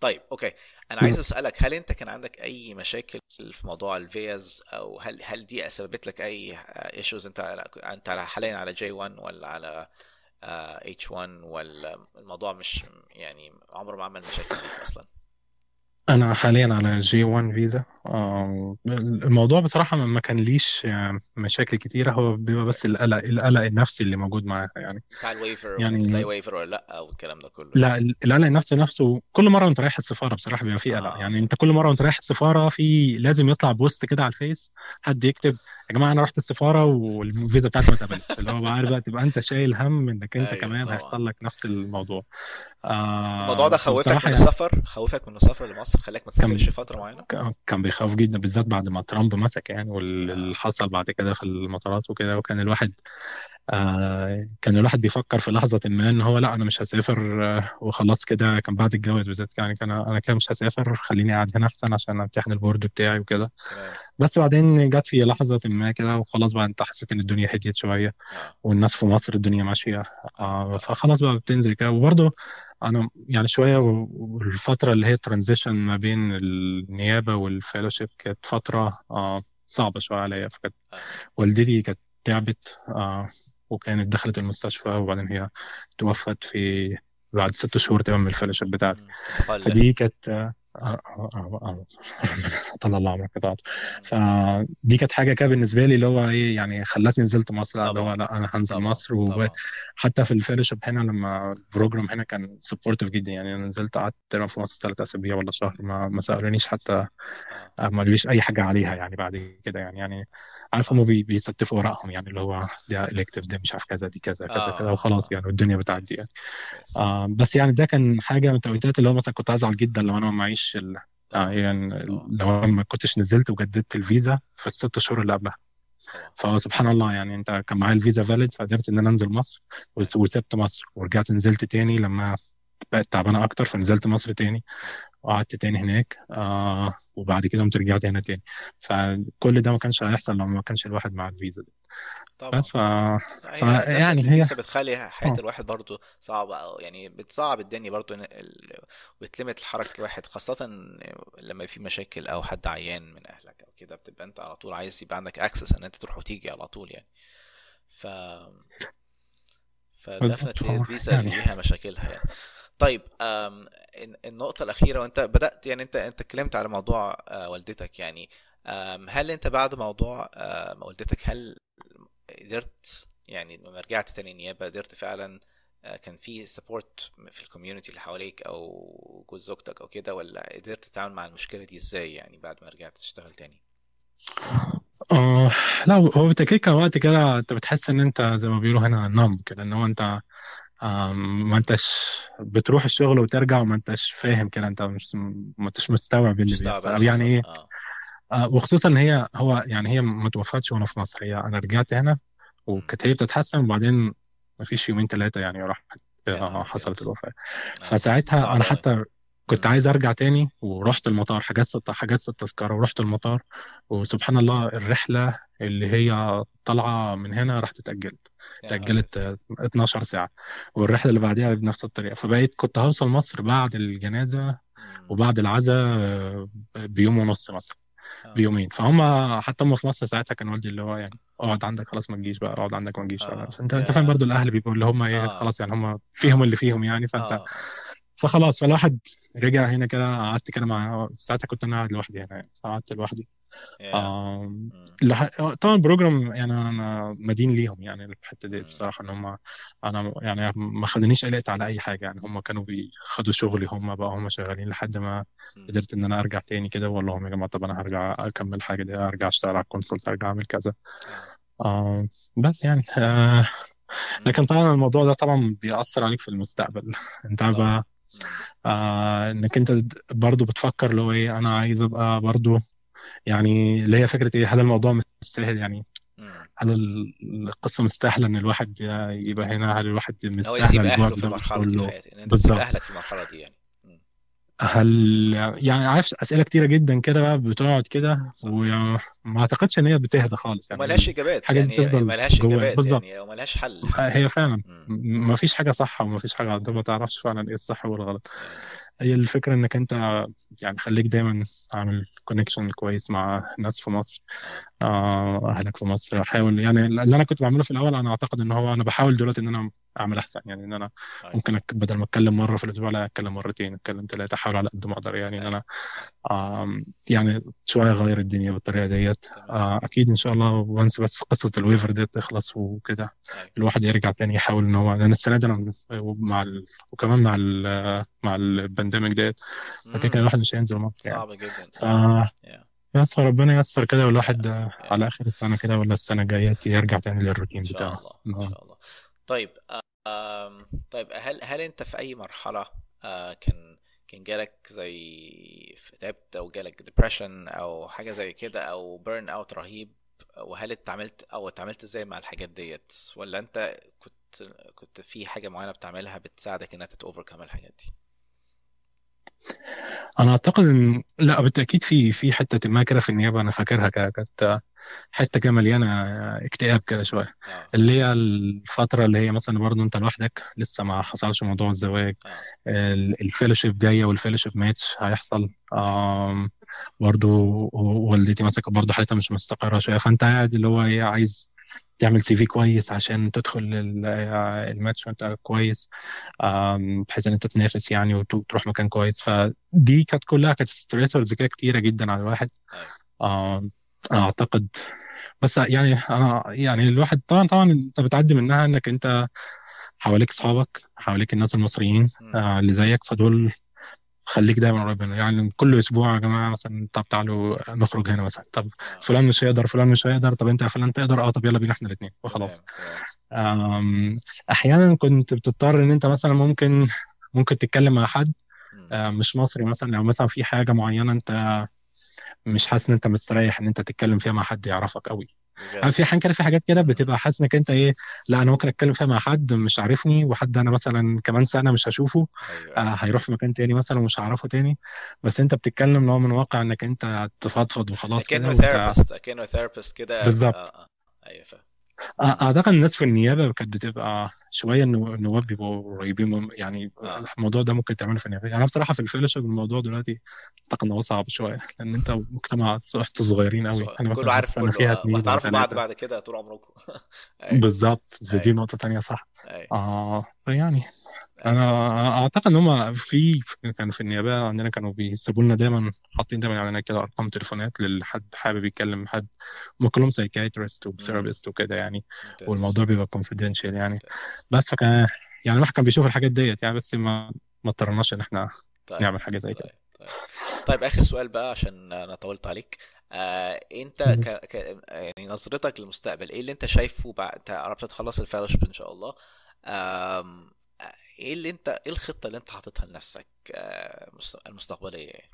طيب أوكي. أنا عايز أسألك هل أنت كان عندك أي مشاكل في موضوع الفيزا أو هل هل دي سببت لك أي issues أنت أنت حاليا على J 1 ولا على H 1 ولا الموضوع مش يعني عمره ما عمل مشاكل ليك أصلا؟ أنا حاليا على J 1 فيزا الموضوع بصراحة ما كانليش مشاكل كتيرة. هو بيبقى بس القلق القلق النفسي اللي موجود معاها يعني. بتاع ال waiver يعني تلاقي waiver ولا لأ والكلام ده كله. لا القلق النفسي نفسه كل مرة وأنت رايح السفارة بصراحة بيبقى فيه قلق. آه. يعني أنت كل مرة وأنت رايح السفارة في لازم يطلع post كده على الفيس حد يكتب يا جماعة أنا رحت السفارة والفيزا بتاعتي ما اتقبلتش. اللي هو عارف بقى تبقى أنت شايل هم إنك أنت أيوة كمان طبعا. هيحصل لك نفس الموضوع. آه الموضوع ده خوفك من يعني السفر؟ خوفك من السفر لمصر؟ خلاك ما تسافرش فترة معينة؟ كان بيخاف جدا بالذات بعد ما ترامب مسك يعني واللي حصل بعد كده في المطارات وكده وكان الواحد آه كان الواحد بيفكر في لحظة ما إن هو لأ أنا مش هسافر آه وخلاص كده كان بعد الجواز بالذات يعني كان أنا كده مش هسافر خليني قاعد هنا أحسن عشان أمتحن ال board بتاعي وكده. بس بعدين جت في لحظة ما كده وخلاص بقى أنت حسيت إن الدنيا هديت شوية والناس في مصر الدنيا ماشية آه فخلاص بقى بتنزل كده. وبرضه أنا يعني شوية والفترة اللي هي transition ما بين النيابة وال fellowship كانت فترة آه صعبة شوية عليا. فكانت والدتي كانت تعبت آه وكانت دخلت المستشفى وبعدين هي توفت في بعد ست شهور تمام من ال fellowship بتاعتي فدي كانت طلع الله عمرك قطعت فدي كانت حاجة كده بالنسبة لي اللي هو إيه يعني خلتني نزلت مصر اللي هو لا أنا هنزل طبعا. مصر. وحتى في ال fellowship هنا لما ال program هنا كان supportive جدا. يعني أنا نزلت قعدت في مصر ثلاث أسابيع ولا شهر ما, ما سألونيش حتى ما قالوليش أي حاجة عليها يعني بعد كده. يعني يعني عارف هم بيستفوا ورقهم يعني اللي هو ده الكتيف ده مش عارف كذا دي كذا كذا كذا وخلاص يعني والدنيا بتعدي يعني. آه بس يعني ده كان حاجة من التوقيتات اللي هو مثلا كنت أزعل جدا لو أنا ما معيش ال... آه يعني لو ما كنتش نزلت وجددت الفيزا في الست شهور اللي قبلها. فسبحان الله يعني انت كان معايا الفيزا فاليد فقدرت إن أنا أنزل مصر وسبت مصر ورجعت نزلت تاني لما بقت تعبانة أكتر فنزلت مصر تاني وقعدت تاني هناك آه وبعد كده قمت رجعت هنا تاني. فكل ده ما كانش هيحصل لو ما كانش الواحد مع الفيزا دي. طبعا. بس ف... ف... يعني هي بتخلي حياة الواحد برضو صعبة أو يعني بتصعب الدنيا برضو ال... وبتلمت حركه الواحد خاصة لما في مشاكل أو حد عيان من أهلك أو كده بتبقى أنت على طول عايز يبقى عندك اكسس إن أنت تروح وتيجي على طول يعني. ف ف definitely الفيزا يعني. ليها مشاكلها يعني. طيب النقطة الأخيرة وأنت بدأت يعني أنت أنت اتكلمت على موضوع والدتك يعني هل أنت بعد موضوع والدتك هل قدرت يعني لما رجعت تاني النيابة قدرت فعلا كان في support في ال community اللي حواليك أو جوز زوجتك أو كده ولا قدرت تتعامل مع المشكلة دي إزاي يعني بعد ما رجعت تشتغل تاني؟ آه لا هو بالتأكيد كان وقت كده أنت بتحس إن أنت زي ما بيقولوا هنا نم كده إن هو أنت ما انتش بتروح الشغل وترجع وما انتش فاهم كده انت مش ما انتش مستوعب اللي بيحصل. أو يعني إيه آه. آه وخصوصا ان هي هو يعني هي ما توفتش وأنا في مصر. هي أنا رجعت هنا وكانت هي بتتحسن وبعدين ما فيش يومين ثلاثة يعني راح آه حصلت الوفاة. فساعتها أنا حتى كنت عايز أرجع تاني ورحت المطار حجزت حجزت التذكرة ورحت المطار وسبحان الله الرحلة اللي هي طالعة من هنا راحت اتاجلت اتاجلت 12 ساعة والرحلة اللي بعديها بنفس الطريقة فبقيت كنت هوصل مصر بعد الجنازة وبعد العزاء بيوم ونص مثلا آه. بيومين فهم حتى هم في مصر ساعتها كان والدي اللي هو يعني اقعد عندك خلاص ما تجيش بقى اقعد عندك ما تجيش آه. أنت انت فاهم برضو الأهل بيبقوا اللي هم إيه آه. خلاص يعني هم فيهم اللي فيهم يعني فأنت. فخلاص فالواحد رجع هنا كده قعدت كده مع ساعتها كنت أنا قاعد لوحدي هنا يعني قعدت لوحدي. Yeah. لح... طبعا ال program يعني أنا مدين ليهم يعني الحتة دي بصراحة إن هم أنا يعني ما خلانيش قلقت على أي حاجة يعني هم كانوا بياخدوا شغلي هم بقى هم شغالين لحد ما قدرت إن أنا أرجع تاني كده وأقول لهم يا جماعة طب أنا هرجع أكمل حاجة دي أرجع أشتغل على ال consult أرجع أعمل كذا. بس يعني آه لكن طبعا الموضوع ده طبعا بيأثر عليك في المستقبل. أنت بقى آه إنك أنت برضو بتفكر لو إيه أنا عايز أبقى برضو يعني اللي هي فكرة إيه هل الموضوع مستاهل يعني؟ هل القصة مستاهلة إن الواحد يبقى هنا؟ هل الواحد مستاهل يسيب أهله في المرحلة دي إن أنت تسيب أهلك في المرحلة دي يعني. هل يعني عارف أسئلة كتيرة جدا كده بقى بتقعد كده وما أعتقدش إن هي بتهدى خالص يعني. ملهاش إجابات حاجة يعني تفضل ملهاش إجابات بالظبط. يعني وملهاش حل. هي فعلا. ما فيش حاجة صح وما فيش حاجة أنت ما تعرفش فعلا إيه الصح والغلط هي الفكرة إنك أنت يعني خليك دايما عامل connection كويس مع ناس في مصر آه، أهلك في مصر. حاول يعني اللي أنا كنت بعمله في الأول أنا أعتقد إن هو أنا بحاول دلوقتي إن أنا أعمل أحسن يعني إن أنا اي ممكن بدل ما أتكلم مرة في الأسبوع لا أتكلم مرتين أتكلم ثلاثة أحاول على قد ما أقدر يعني أنا اي آم، يعني شوية أغير الدنيا بالطريقة ديت. آه، أكيد إن شاء الله once بس قصة ال waiver دي تخلص وكده. اي الواحد يرجع تاني يحاول إن هو لأن السنة دي أنا مع ال... وكمان مع ال... مع البانديميك ديت فكده كده الواحد مش هينزل مصر يعني. صعب جدا ف بس ربنا ييسر كده والواحد آه، على آخر السنة كده ولا السنة الجاية يرجع تاني للروتين إن شاء بتاعه. الله إن آه. شاء الله. طيب آم، طيب هل هل انت في أي مرحلة آه، كان كان جالك زي تعبت أو جالك depression أو حاجة زي كده أو burn out رهيب؟ وهل اتعاملت أو اتعاملت إزاي مع الحاجات ديت؟ ولا أنت كنت كنت في حاجة معينة بتعملها بتساعدك إنها ت overcome الحاجات دي؟ أنا أعتقد إن لا بالتأكيد في في حتة ما كده في النيابة أنا فاكرها كانت حتة كده مليانة اكتئاب كده شوية. آه. اللي هي الفترة اللي هي مثلا برضه أنت لوحدك لسه ما حصلش موضوع الزواج. ال- ال fellowship جاية وال fellowship match هيحصل. برضه والدتي ماسكه برضه حالتها مش مستقرة شوية. فأنت قاعد اللي هو إيه عايز تعمل CV كويس عشان تدخل ال- الماتش وانت كويس بحيث إن انت تنافس يعني وتروح مكان كويس. فدي كانت كلها كانت stressors كده كتيرة جدا على الواحد. أعتقد بس يعني أنا يعني الواحد طبعا طبعا أنت بتعدي منها إنك أنت حواليك أصحابك حواليك الناس المصريين آه، اللي زيك فدول خليك دايما قريب منه. يعني كل أسبوع يا جماعة مثلا طب تعالوا نخرج هنا مثلا. طب فلان مش هيقدر فلان مش هيقدر. طب أنت يا فلان تقدر؟ آه طب يلا بينا إحنا الاثنين وخلاص. أحيانا كنت بتضطر إن أنت مثلا ممكن ممكن تتكلم مع حد آه، مش مصري مثلا. لو مثلا في حاجة معينة أنت مش حاسس إن أنت مستريح إن أنت تتكلم فيها مع حد يعرفك قوي بجد. في احيان كده في حاجات كده بتبقى حاسس إنك أنت إيه لا أنا ممكن أتكلم فيها مع حد مش عارفني وحد أنا مثلا كمان سنة مش هشوفه أيوه. آه هيروح في مكان تاني مثلا ومش هعرفه تاني. بس أنت بتتكلم اللي هو من واقع إنك أنت تفضفض وخلاص كده اكنه وانت ثيرابيست أكنه ثيرابيست كده بالظبط. آه. أيوه فاهم. أعتقد الناس في النيابة كانت بتبقى شوية النو- النواب بيبقوا قريبين يعني الموضوع ده ممكن تعمله في النيابة. يعني أنا بصراحة في ال fellowship الموضوع دلوقتي أعتقد إن هو صعب شوية لأن أنت مجتمع صغيرين قوي. أنا مثلا عارف كله. فيها آه اتنين ولا وهتعرفوا بعض بعد كده طول عمركم. أيوه. بالظبط دي أيوه. نقطة تانية صح. أيوه. آه يعني أنا أعتقد إن هم في كان في النيابة عندنا كانوا بيسيبوا لنا دايما حاطين دايما علينا كده أرقام تليفونات لو حد حابب يتكلم حد هم كلهم psychiatrist و therapist وكده يعني ممتاز. والموضوع بيبقى confidential يعني. ممتاز. بس فكان يعني الواحد كان بيشوف الحاجات ديت يعني بس ما ما اضطرناش إن إحنا طيب. نعمل حاجة زي كده. طيب. طيب. طيب آخر سؤال بقى عشان أنا طولت عليك. آه أنت ك... ك... يعني نظرتك للمستقبل إيه اللي أنت شايفه بعد انت قربت تخلص ال fellowship إن شاء الله؟ آم... إيه اللي أنت إيه الخطة اللي أنت حاططها لنفسك آه مست- المستقبلية؟ يعني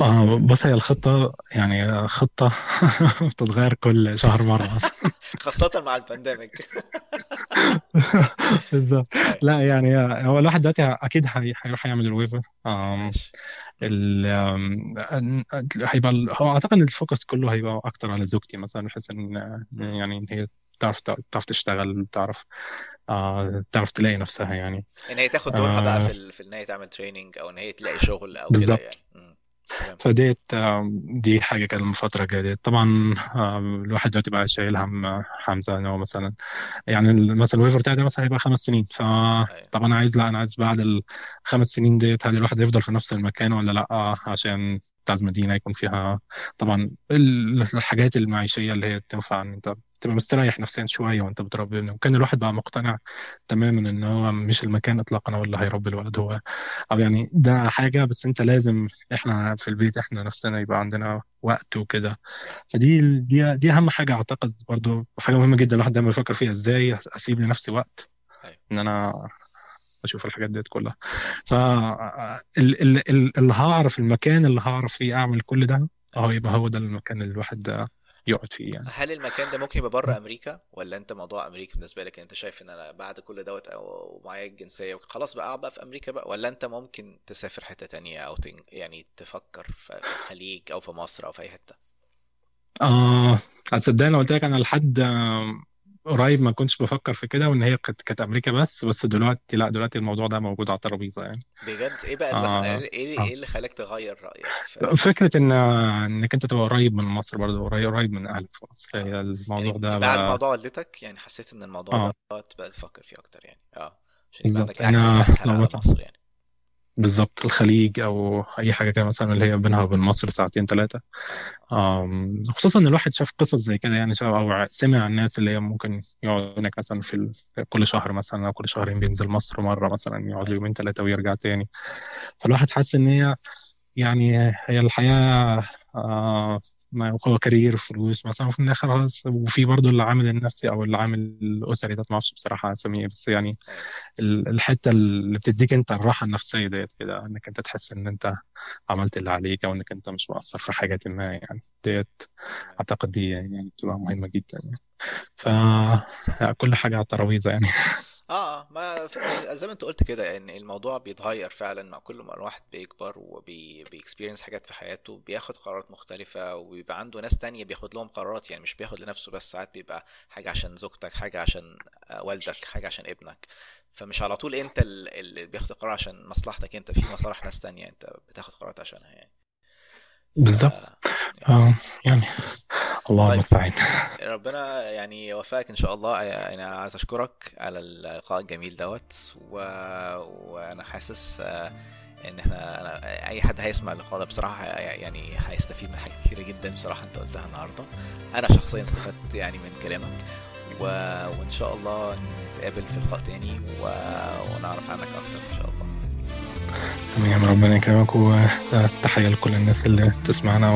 آه بص هي الخطة يعني خطة بتتغير كل شهر مرة أصلا خاصة مع ال pandemic. بالظبط. اي لا يعني هو الواحد دلوقتي أكيد هي- هيروح يعمل ال waiver. هيبقى هو أعتقد إن ال focus كله هيبقى أكتر على زوجتي مثلا بحيث إن مم. يعني إن هي تعرف تعرف تشتغل تعرف آه تعرف تلاقي نفسها يعني. إن هي تاخد دورها بقى في آه. في إن هي تعمل training أو إن هي تلاقي شغل أو كده يعني. فديت آم، دي حاجة كانت الفترة الجاية ديت. طبعا الواحد دلوقتي بقى شايل هم حمزة إن هو مثلا يعني مثلا ال waiver بتاعي ده مثلا هيبقى خمس سنين. فطبعا أنا عايز لأ أنا عايز بعد الخمس سنين ديت هل الواحد يفضل في نفس المكان ولا لأ؟ عشان انت عايز مدينة يكون فيها طبعا ال- الحاجات المعيشية اللي هي تنفع إن أنت تبقى مستريح نفسيا شوية وأنت بتربي ابنك. وكان الواحد بقى مقتنع تماما إن هو مش المكان اطلاقا هو اللي هيربي الولد. هو أو يعني ده حاجة بس أنت لازم إحنا في البيت إحنا نفسنا يبقى عندنا وقت وكده. فدي دي دي أهم حاجة أعتقد برضو حاجة مهمة جدا الواحد دايما يفكر فيها. إزاي أسيب لنفسي وقت أيوه. إن أنا أشوف الحاجات ديت كلها. ف ال- ال- ال- اللي هعرف المكان اللي هعرف فيه أعمل كل ده أيوه يبقى هو ده المكان اللي الواحد يقعد فيه يعني. هل المكان ده ممكن يبقى بره أمريكا؟ ولا أنت موضوع أمريكا بالنسبة لك أنت شايف إن أنا بعد كل دوت أو معايا الجنسية خلاص بقى أقعد بقى في أمريكا بقى؟ ولا أنت ممكن تسافر حتة تانية أو تن... يعني تفكر في الخليج أو في مصر أو في أي حتة؟ آه هتصدقني لو قلت لك أنا لحد قريب ما كنتش بفكر في كده وإن هي كانت كانت أمريكا بس بس دلوقتي لا دلوقتي الموضوع ده موجود على الترابيزة يعني. بجد؟ إيه بقى اللي آه. إيه آه. إيه اللي خلاك تغير رأيك في فكرة ان إنك أنت تبقى قريب من مصر برضه قريب قريب من أهلك في مصر. هي يعني الموضوع ده بعد بقى موضوع والدتك؟ يعني حسيت إن الموضوع ده آه بقى تفكر فيه أكتر يعني. آه. عشان يبقى عندك اكسس أسهل على مصر يعني. بالظبط الخليج أو أي حاجة كده مثلا اللي هي بينها وبين مصر ساعتين ثلاثة خصوصا إن الواحد شاف قصص زي كده يعني شاف أو سمع الناس اللي هي ممكن يقعد هناك مثلا في. كل شهر مثلا أو كل شهرين بينزل مصر مرة مثلا يقعد يومين ثلاثة ويرجع تاني فالواحد حاسس إن هي يعني هي الحياة آه ما هو كارير فلوس مثلا وفي الآخر خلاص وفي برضه العامل النفسي أو العامل الاسري ده ما أعرفش بصراحة اسميه بس يعني ال- الحتة اللي بتديك أنت الراحة النفسية ديت كده إنك أنت تحس إن أنت عملت اللي عليك أو إنك أنت مش مقصر في حاجة ما يعني ديت أعتقد دي يعني بتبقى مهمة جدا يعني. ف صح صح كل حاجة على الترابيزه يعني. آه آه ما زي ما انت قلت كده ان الموضوع بيتغير فعلا مع كل ما الواحد بيكبر وبيكسبيرينس حاجات في حياته بياخد قرارات مختلفة وبيبقى عنده ناس تانية بياخد لهم قرارات يعني مش بياخد لنفسه بس ساعات بيبقى حاجة عشان زوجتك حاجة عشان آه، والدك حاجة عشان ابنك. فمش على طول انت ال- اللي بياخد القرار عشان مصلحتك انت في مصالح ناس تانية انت بتاخد قرارات عشانها يعني. بالظبط. يعني. آه يعني الله طيب. المستعان. ربنا يعني يوفقك إن شاء الله. أنا عايز أشكرك على اللقاء الجميل دوت و... وأنا حاسس آه، إن إحنا أنا... أي حد هيسمع اللقاء ده بصراحة يعني هيستفيد من حاجات كتيرة جدا بصراحة أنت قلتها النهارده. أنا شخصيا استفدت يعني من كلامك و... وإن شاء الله نتقابل في لقاء تاني و... ونعرف عنك أكتر إن شاء الله. تمام ربنا يكرمك وتحية لكل الناس اللي تسمعنا